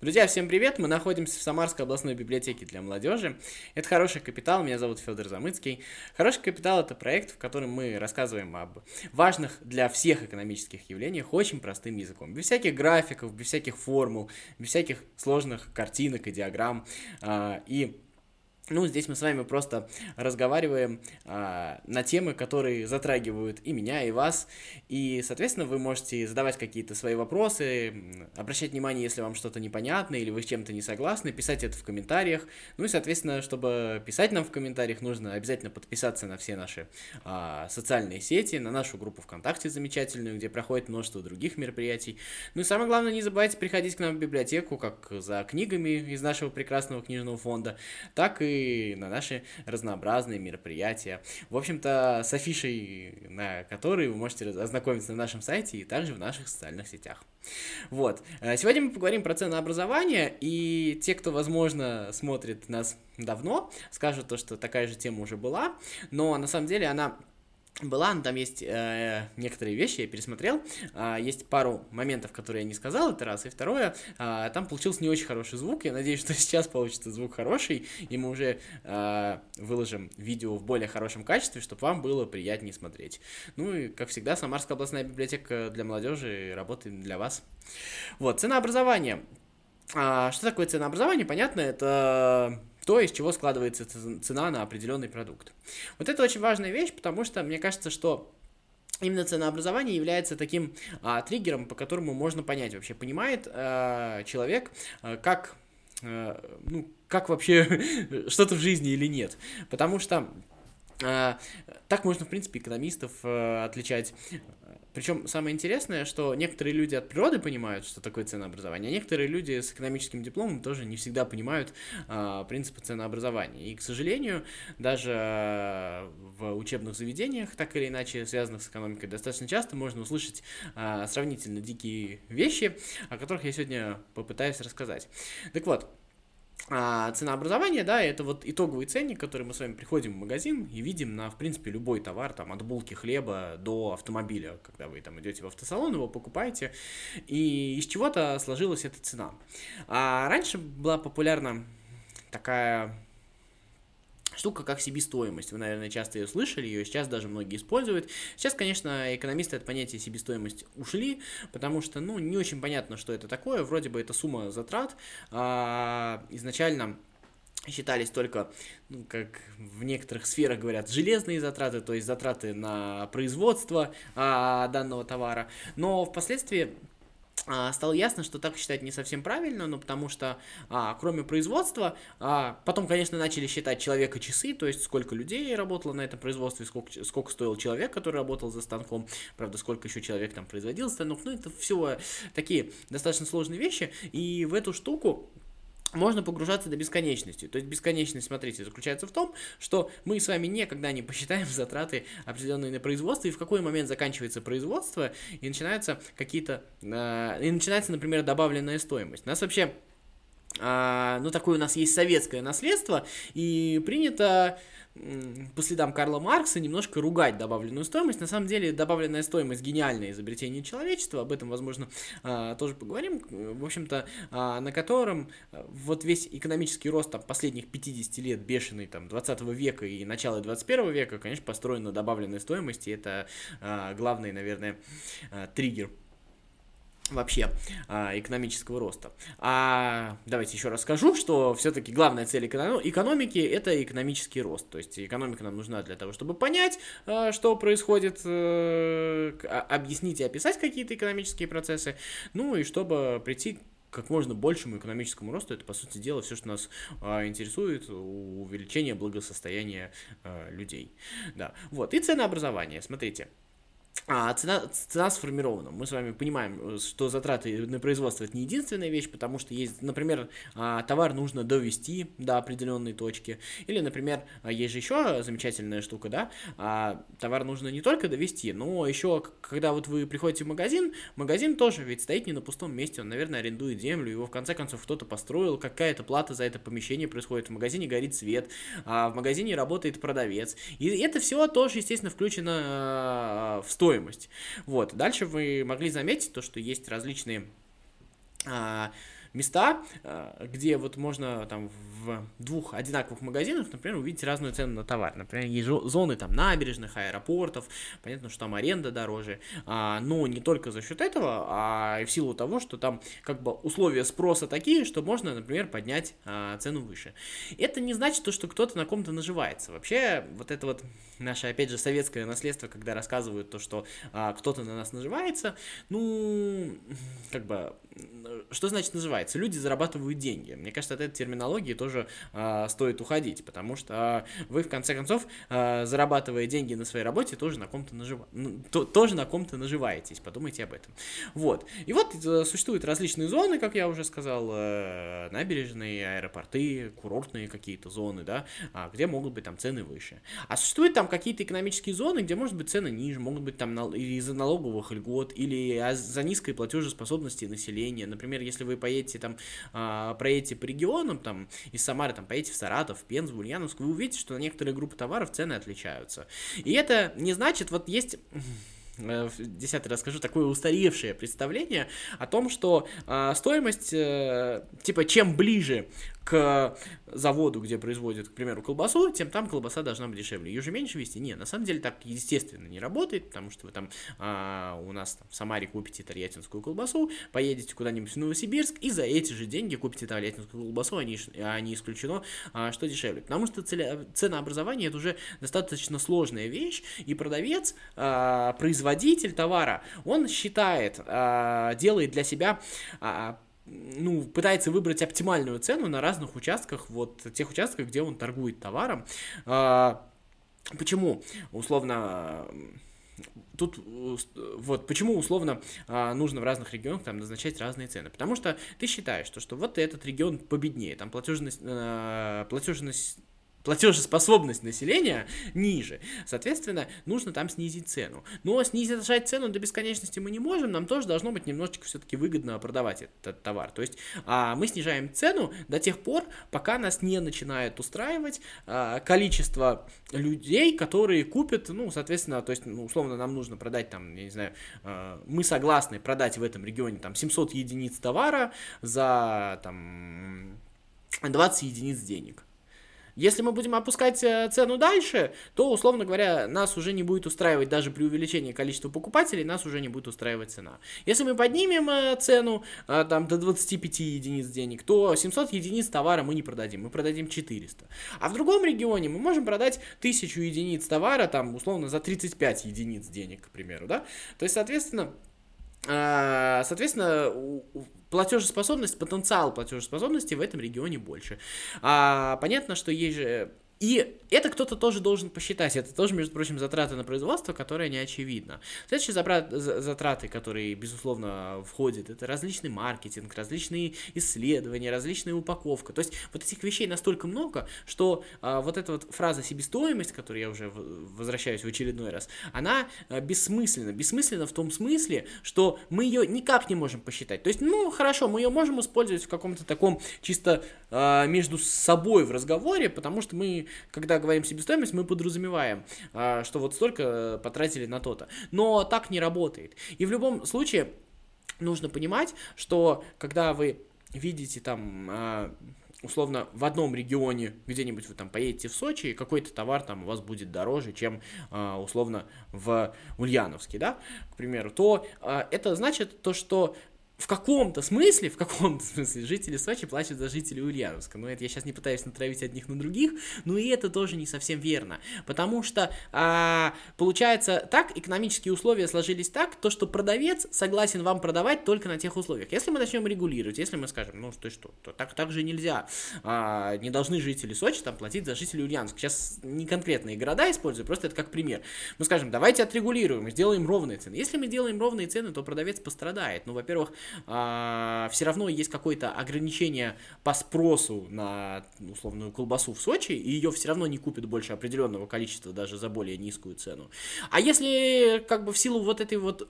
Друзья, всем привет! Мы находимся в Самарской областной библиотеке для молодежи. Это «Хороший капитал», меня зовут Федор Замыцкий. «Хороший капитал» — это проект, в котором мы рассказываем об важных для всех экономических явлениях очень простым языком. Без всяких графиков, без всяких формул, без всяких сложных картинок и диаграмм. А, и ну, здесь мы с вами просто разговариваем а, на темы, которые затрагивают и меня, и вас. И, соответственно, вы можете задавать какие-то свои вопросы, обращать внимание, если вам что-то непонятно или вы с чем-то не согласны, писать это в комментариях. Ну и, соответственно, чтобы писать нам в комментариях, нужно обязательно подписаться на все наши а, социальные сети, на нашу группу ВКонтакте замечательную, где проходит множество других мероприятий. Ну и самое главное, не забывайте приходить к нам в библиотеку, как за книгами из нашего прекрасного книжного фонда, так и на наши разнообразные мероприятия. В общем-то, с афишей, на которые вы можете ознакомиться на нашем сайте и также в наших социальных сетях. Вот. Э, сегодня мы поговорим про ценообразование, и те, кто, возможно, смотрит нас давно, скажут то, что такая же тема уже была, но на самом деле она была, но там есть э, некоторые вещи, я пересмотрел, э, есть пару моментов, которые я не сказал, это раз, и второе, э, там получился не очень хороший звук, я надеюсь, что сейчас получится звук хороший, и мы уже э, выложим видео в более хорошем качестве, чтобы вам было приятнее смотреть. Ну и, как всегда, Самарская областная библиотека для молодежи работает для вас. Вот, ценообразование. А, что такое ценообразование? Понятно, это то, из чего складывается цена на определенный продукт. Вот это очень важная вещь, потому что мне кажется, что Именно ценообразование является таким а, триггером, по которому можно понять вообще, понимает а, человек, а, как, а, ну, как вообще что-то в жизни или нет. Потому что а, так можно, в принципе, экономистов а, отличать причем самое интересное, что некоторые люди от природы понимают, что такое ценообразование, а некоторые люди с экономическим дипломом тоже не всегда понимают а, принципы ценообразования. И, к сожалению, даже в учебных заведениях, так или иначе связанных с экономикой, достаточно часто можно услышать а, сравнительно дикие вещи, о которых я сегодня попытаюсь рассказать. Так вот, а, ценообразование, да, это вот итоговый ценник, который мы с вами приходим в магазин и видим на, в принципе, любой товар, там, от булки хлеба до автомобиля, когда вы там идете в автосалон, его покупаете, и из чего-то сложилась эта цена. А раньше была популярна такая штука как себестоимость. Вы, наверное, часто ее слышали, ее сейчас даже многие используют. Сейчас, конечно, экономисты от понятия себестоимость ушли, потому что, ну, не очень понятно, что это такое. Вроде бы это сумма затрат. А, изначально считались только, ну, как в некоторых сферах говорят, железные затраты, то есть затраты на производство а, данного товара. Но впоследствии стало ясно, что так считать не совсем правильно, но потому что а, кроме производства, а, потом, конечно, начали считать человека часы, то есть сколько людей работало на этом производстве, сколько, сколько стоил человек, который работал за станком, правда, сколько еще человек там производил станок, ну, это все такие достаточно сложные вещи, и в эту штуку можно погружаться до бесконечности. То есть бесконечность, смотрите, заключается в том, что мы с вами никогда не посчитаем затраты определенные на производство, и в какой момент заканчивается производство, и начинаются какие-то... Э, и начинается, например, добавленная стоимость. У нас вообще... Э, ну, такое у нас есть советское наследство, и принято по следам Карла Маркса немножко ругать добавленную стоимость. На самом деле добавленная стоимость гениальное изобретение человечества, об этом, возможно, а, тоже поговорим, в общем-то, а, на котором а, вот весь экономический рост там, последних 50 лет, бешеный там 20 века и начала 21 века, конечно, построен на добавленной стоимости, это главный, наверное, триггер вообще а, экономического роста. А давайте еще раз скажу, что все-таки главная цель экономики это экономический рост. То есть экономика нам нужна для того, чтобы понять, а, что происходит, э, объяснить и описать какие-то экономические процессы, ну и чтобы прийти как можно большему экономическому росту, это, по сути дела, все, что нас а, интересует, увеличение благосостояния а, людей. Да, вот, и ценообразование, смотрите, а цена, цена сформирована. Мы с вами понимаем, что затраты на производство это не единственная вещь, потому что есть, например, а, товар нужно довести до определенной точки. Или, например, а, есть же еще замечательная штука, да, а, товар нужно не только довести, но еще, когда вот вы приходите в магазин, магазин тоже ведь стоит не на пустом месте, он, наверное, арендует землю, его в конце концов кто-то построил, какая-то плата за это помещение происходит, в магазине горит свет, в магазине работает продавец. И это все тоже, естественно, включено в стоимость. Вот. Дальше вы могли заметить то, что есть различные а, места, э, где вот можно там в двух одинаковых магазинах, например, увидеть разную цену на товар. Например, есть зоны там набережных, аэропортов, понятно, что там аренда дороже, а, но не только за счет этого, а в силу того, что там как бы условия спроса такие, что можно, например, поднять а, цену выше. Это не значит то, что кто-то на ком-то наживается. Вообще, вот это вот наше, опять же, советское наследство, когда рассказывают то, что а, кто-то на нас наживается, ну, как бы что значит называется? Люди зарабатывают деньги. Мне кажется, от этой терминологии тоже э, стоит уходить, потому что вы, в конце концов, э, зарабатывая деньги на своей работе, тоже на ком-то нажива... то, тоже на ком-то наживаетесь. Подумайте об этом. Вот. И вот э, существуют различные зоны, как я уже сказал, э, набережные, аэропорты, курортные какие-то зоны, да, э, где могут быть там цены выше. А существуют там какие-то экономические зоны, где может быть цены ниже, могут быть там из-за налоговых льгот или за низкой платежеспособности населения, Например, если вы поедете там, а, проедете по регионам, там, из Самары, там, поедете в Саратов, в Пензу, в Ульяновск, вы увидите, что на некоторые группы товаров цены отличаются. И это не значит, вот есть э, десятый расскажу, такое устаревшее представление о том, что э, стоимость, э, типа, чем ближе к заводу, где производят, к примеру, колбасу, тем там колбаса должна быть дешевле. Ее же меньше вести? Нет, на самом деле так естественно не работает, потому что вы там а, у нас там, в Самаре купите тольяттинскую колбасу, поедете куда-нибудь в Новосибирск и за эти же деньги купите тольяттинскую колбасу, а не, а не исключено, а, что дешевле. Потому что целя, ценообразование это уже достаточно сложная вещь, и продавец, а, производитель товара, он считает, а, делает для себя а, ну, пытается выбрать оптимальную цену на разных участках, вот тех участках, где он торгует товаром. А, почему? Условно, тут вот почему условно а, нужно в разных регионах там назначать разные цены. Потому что ты считаешь, что, что вот этот регион победнее, там платежность, а, платежность платежеспособность населения ниже. Соответственно, нужно там снизить цену. Но снизить цену до бесконечности мы не можем, нам тоже должно быть немножечко все-таки выгодно продавать этот товар. То есть а, мы снижаем цену до тех пор, пока нас не начинает устраивать а, количество людей, которые купят, ну, соответственно, то есть, ну, условно, нам нужно продать там, я не знаю, а, мы согласны продать в этом регионе там 700 единиц товара за там 20 единиц денег. Если мы будем опускать э, цену дальше, то, условно говоря, нас уже не будет устраивать даже при увеличении количества покупателей, нас уже не будет устраивать цена. Если мы поднимем э, цену э, там, до 25 единиц денег, то 700 единиц товара мы не продадим, мы продадим 400. А в другом регионе мы можем продать 1000 единиц товара, там, условно, за 35 единиц денег, к примеру, да? То есть, соответственно, Соответственно, платежеспособность, потенциал платежеспособности в этом регионе больше. А, понятно, что есть же и это кто-то тоже должен посчитать. Это тоже, между прочим, затраты на производство, которые не очевидно. Следующие затраты, которые, безусловно, входят, это различный маркетинг, различные исследования, различная упаковка. То есть вот этих вещей настолько много, что а, вот эта вот фраза себестоимость, к которой я уже возвращаюсь в очередной раз, она а, бессмысленна. Бессмысленна в том смысле, что мы ее никак не можем посчитать. То есть, ну, хорошо, мы ее можем использовать в каком-то таком чисто а, между собой в разговоре, потому что мы когда говорим себестоимость, мы подразумеваем, а, что вот столько потратили на то-то. Но так не работает. И в любом случае нужно понимать, что когда вы видите там а, условно в одном регионе где-нибудь вы там поедете в Сочи, и какой-то товар там у вас будет дороже, чем а, условно в Ульяновске, да, к примеру, то это значит то, что в каком-то смысле, в каком-то смысле жители Сочи плачут за жителей Ульяновска. Но это я сейчас не пытаюсь натравить одних на других, но и это тоже не совсем верно. Потому что, а, получается, так экономические условия сложились так, то, что продавец согласен вам продавать только на тех условиях. Если мы начнем регулировать, если мы скажем, ну что, что, то так, так же нельзя. А, не должны жители Сочи там платить за жителей Ульяновска. Сейчас не конкретные города использую, просто это как пример. Мы скажем, давайте отрегулируем, сделаем ровные цены. Если мы делаем ровные цены, то продавец пострадает. Ну, во-первых, все равно есть какое-то ограничение по спросу на условную колбасу в Сочи, и ее все равно не купят больше определенного количества даже за более низкую цену. А если как бы в силу вот этой вот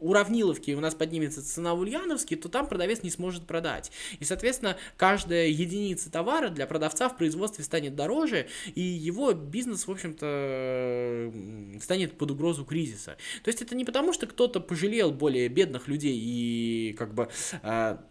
уравниловки у нас поднимется цена в Ульяновске, то там продавец не сможет продать. И, соответственно, каждая единица товара для продавца в производстве станет дороже, и его бизнес, в общем-то, станет под угрозу кризиса. То есть это не потому, что кто-то пожалел более бедных людей и как бы а,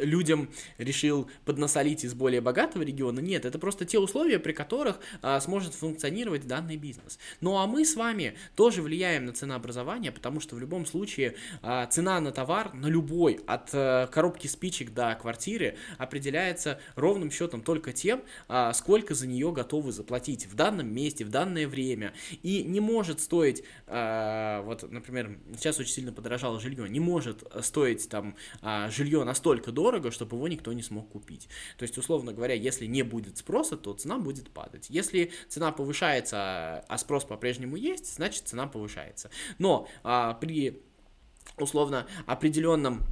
людям решил поднасолить из более богатого региона. Нет, это просто те условия, при которых а, сможет функционировать данный бизнес. Ну а мы с вами тоже влияем на ценообразование, потому что в любом случае а, цена на товар, на любой, от а, коробки спичек до квартиры, определяется ровным счетом только тем, а, сколько за нее готовы заплатить в данном месте, в данное время. И не может стоить, а, вот, например, сейчас очень сильно подорожало жилье, не может стоить там а, жилье на 100 настолько дорого, чтобы его никто не смог купить. То есть, условно говоря, если не будет спроса, то цена будет падать. Если цена повышается, а спрос по-прежнему есть, значит цена повышается. Но а, при условно определенном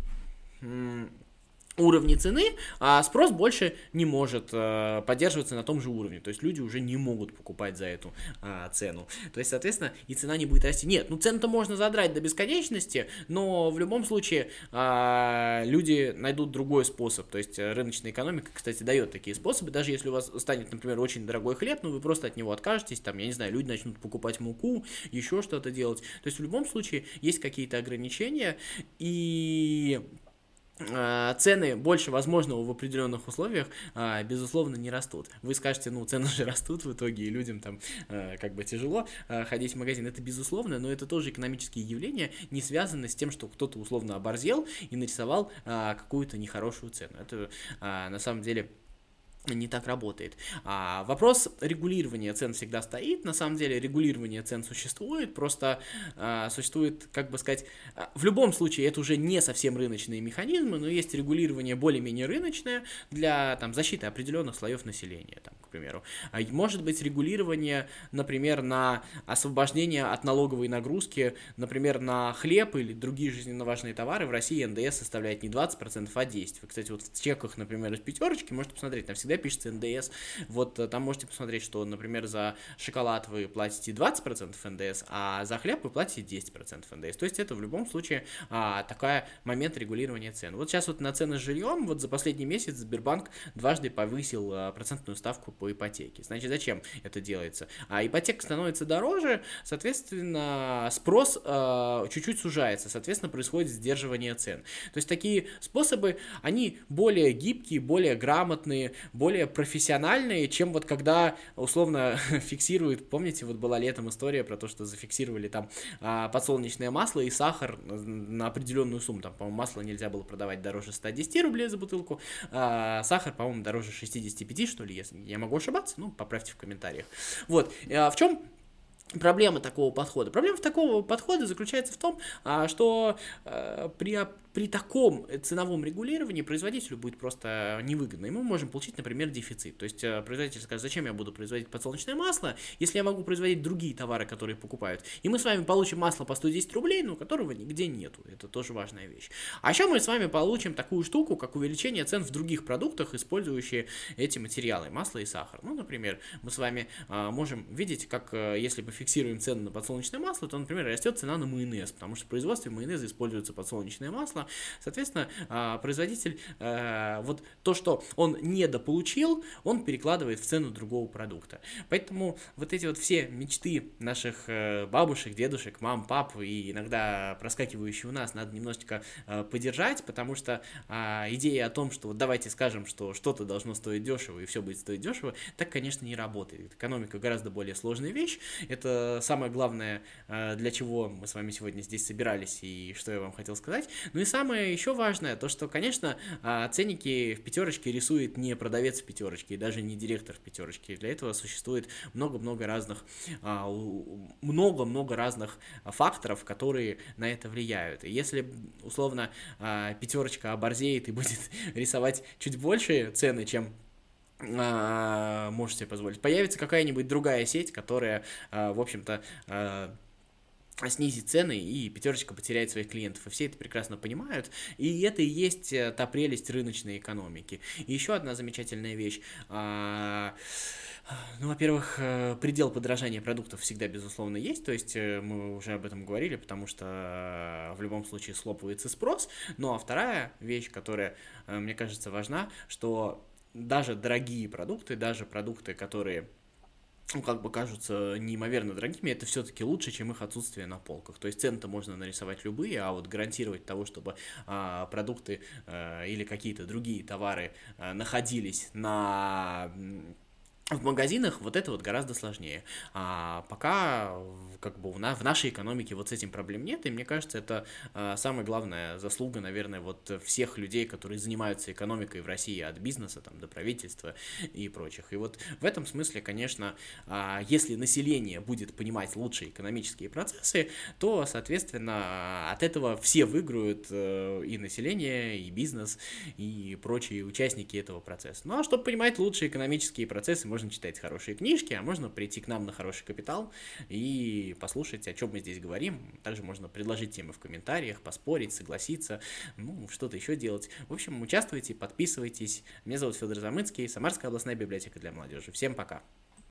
уровне цены, а спрос больше не может э, поддерживаться на том же уровне. То есть люди уже не могут покупать за эту э, цену. То есть, соответственно, и цена не будет расти. Нет, ну цену-то можно задрать до бесконечности, но в любом случае э, люди найдут другой способ. То есть рыночная экономика, кстати, дает такие способы. Даже если у вас станет, например, очень дорогой хлеб, ну вы просто от него откажетесь, там, я не знаю, люди начнут покупать муку, еще что-то делать. То есть в любом случае есть какие-то ограничения, и Э, цены больше возможного в определенных условиях, э, безусловно, не растут. Вы скажете, ну, цены же растут в итоге, и людям там э, как бы тяжело ходить в магазин. Это безусловно, но это тоже экономические явления, не связаны с тем, что кто-то условно оборзел и нарисовал какую-то нехорошую цену. Это на самом деле не так работает. А вопрос регулирования цен всегда стоит. На самом деле регулирование цен существует, просто а, существует, как бы сказать, а, в любом случае это уже не совсем рыночные механизмы, но есть регулирование более-менее рыночное для там, защиты определенных слоев населения, там, к примеру. А, может быть регулирование, например, на освобождение от налоговой нагрузки, например, на хлеб или другие жизненно важные товары. В России НДС составляет не 20%, а 10%. Вы, кстати, вот в чеках, например, из пятерочки можете посмотреть, там всегда пишется НДС. Вот э, там можете посмотреть, что, например, за шоколад вы платите 20% НДС, а за хлеб вы платите 10% НДС. То есть это в любом случае а, такая момент регулирования цен. Вот сейчас вот на цены с жильем, вот за последний месяц Сбербанк дважды повысил а, процентную ставку по ипотеке. Значит, зачем это делается? А ипотека становится дороже, соответственно, спрос а, чуть-чуть сужается, соответственно, происходит сдерживание цен. То есть такие способы, они более гибкие, более грамотные, более профессиональные, чем вот когда условно фиксируют, помните, вот была летом история про то, что зафиксировали там а, подсолнечное масло и сахар на определенную сумму, там, по-моему, масло нельзя было продавать дороже 110 рублей за бутылку, а сахар, по-моему, дороже 65, что ли, если я могу ошибаться, ну, поправьте в комментариях. Вот, а в чем проблема такого подхода? Проблема такого подхода заключается в том, а, что а, при при таком ценовом регулировании производителю будет просто невыгодно. И мы можем получить, например, дефицит. То есть э, производитель скажет, зачем я буду производить подсолнечное масло, если я могу производить другие товары, которые покупают. И мы с вами получим масло по 110 рублей, но которого нигде нету. Это тоже важная вещь. А еще мы с вами получим такую штуку, как увеличение цен в других продуктах, использующие эти материалы, масло и сахар. Ну, например, мы с вами можем видеть, как если мы фиксируем цену на подсолнечное масло, то, например, растет цена на майонез, потому что в производстве майонеза используется подсолнечное масло, Соответственно, а, производитель э, вот то, что он недополучил, он перекладывает в цену другого продукта. Поэтому вот эти вот все мечты наших э, бабушек, дедушек, мам, пап и иногда проскакивающие у нас, надо немножечко э, поддержать, потому что а, идея о том, что вот давайте скажем, что что-то должно стоить дешево и все будет стоить дешево, так, конечно, не работает. Экономика гораздо более сложная вещь. Это самое главное, для чего мы с вами сегодня здесь собирались и что я вам хотел сказать. Ну и самое еще важное, то что, конечно, а, ценники в пятерочке рисует не продавец в пятерочке, и даже не директор в пятерочке. Для этого существует много-много разных, а, много-много разных факторов, которые на это влияют. И если, условно, а, пятерочка оборзеет и будет рисовать чуть больше цены, чем можете позволить. Появится какая-нибудь другая сеть, которая, в общем-то, снизить цены, и пятерочка потеряет своих клиентов. И все это прекрасно понимают. И это и есть э, та прелесть рыночной экономики. И еще одна замечательная вещь. А, ну, во-первых, э, предел подражания продуктов всегда, безусловно, есть, то есть э, мы уже об этом говорили, потому что в любом случае слопывается спрос. Ну, а вторая вещь, которая, мне кажется, важна, что даже дорогие продукты, даже продукты, которые ну, как бы кажутся неимоверно дорогими, это все-таки лучше, чем их отсутствие на полках. То есть цены-то можно нарисовать любые, а вот гарантировать того, чтобы а, продукты а, или какие-то другие товары а, находились на в магазинах вот это вот гораздо сложнее. А пока как бы в нашей экономике вот с этим проблем нет, и мне кажется, это а, самая главная заслуга, наверное, вот всех людей, которые занимаются экономикой в России от бизнеса там, до правительства и прочих. И вот в этом смысле, конечно, а, если население будет понимать лучшие экономические процессы, то, соответственно, от этого все выиграют э, и население, и бизнес, и прочие участники этого процесса. Ну а чтобы понимать лучшие экономические процессы, можно читать хорошие книжки, а можно прийти к нам на хороший капитал и послушать, о чем мы здесь говорим. Также можно предложить темы в комментариях, поспорить, согласиться, ну, что-то еще делать. В общем, участвуйте, подписывайтесь. Меня зовут Федор Замыцкий, Самарская областная библиотека для молодежи. Всем пока!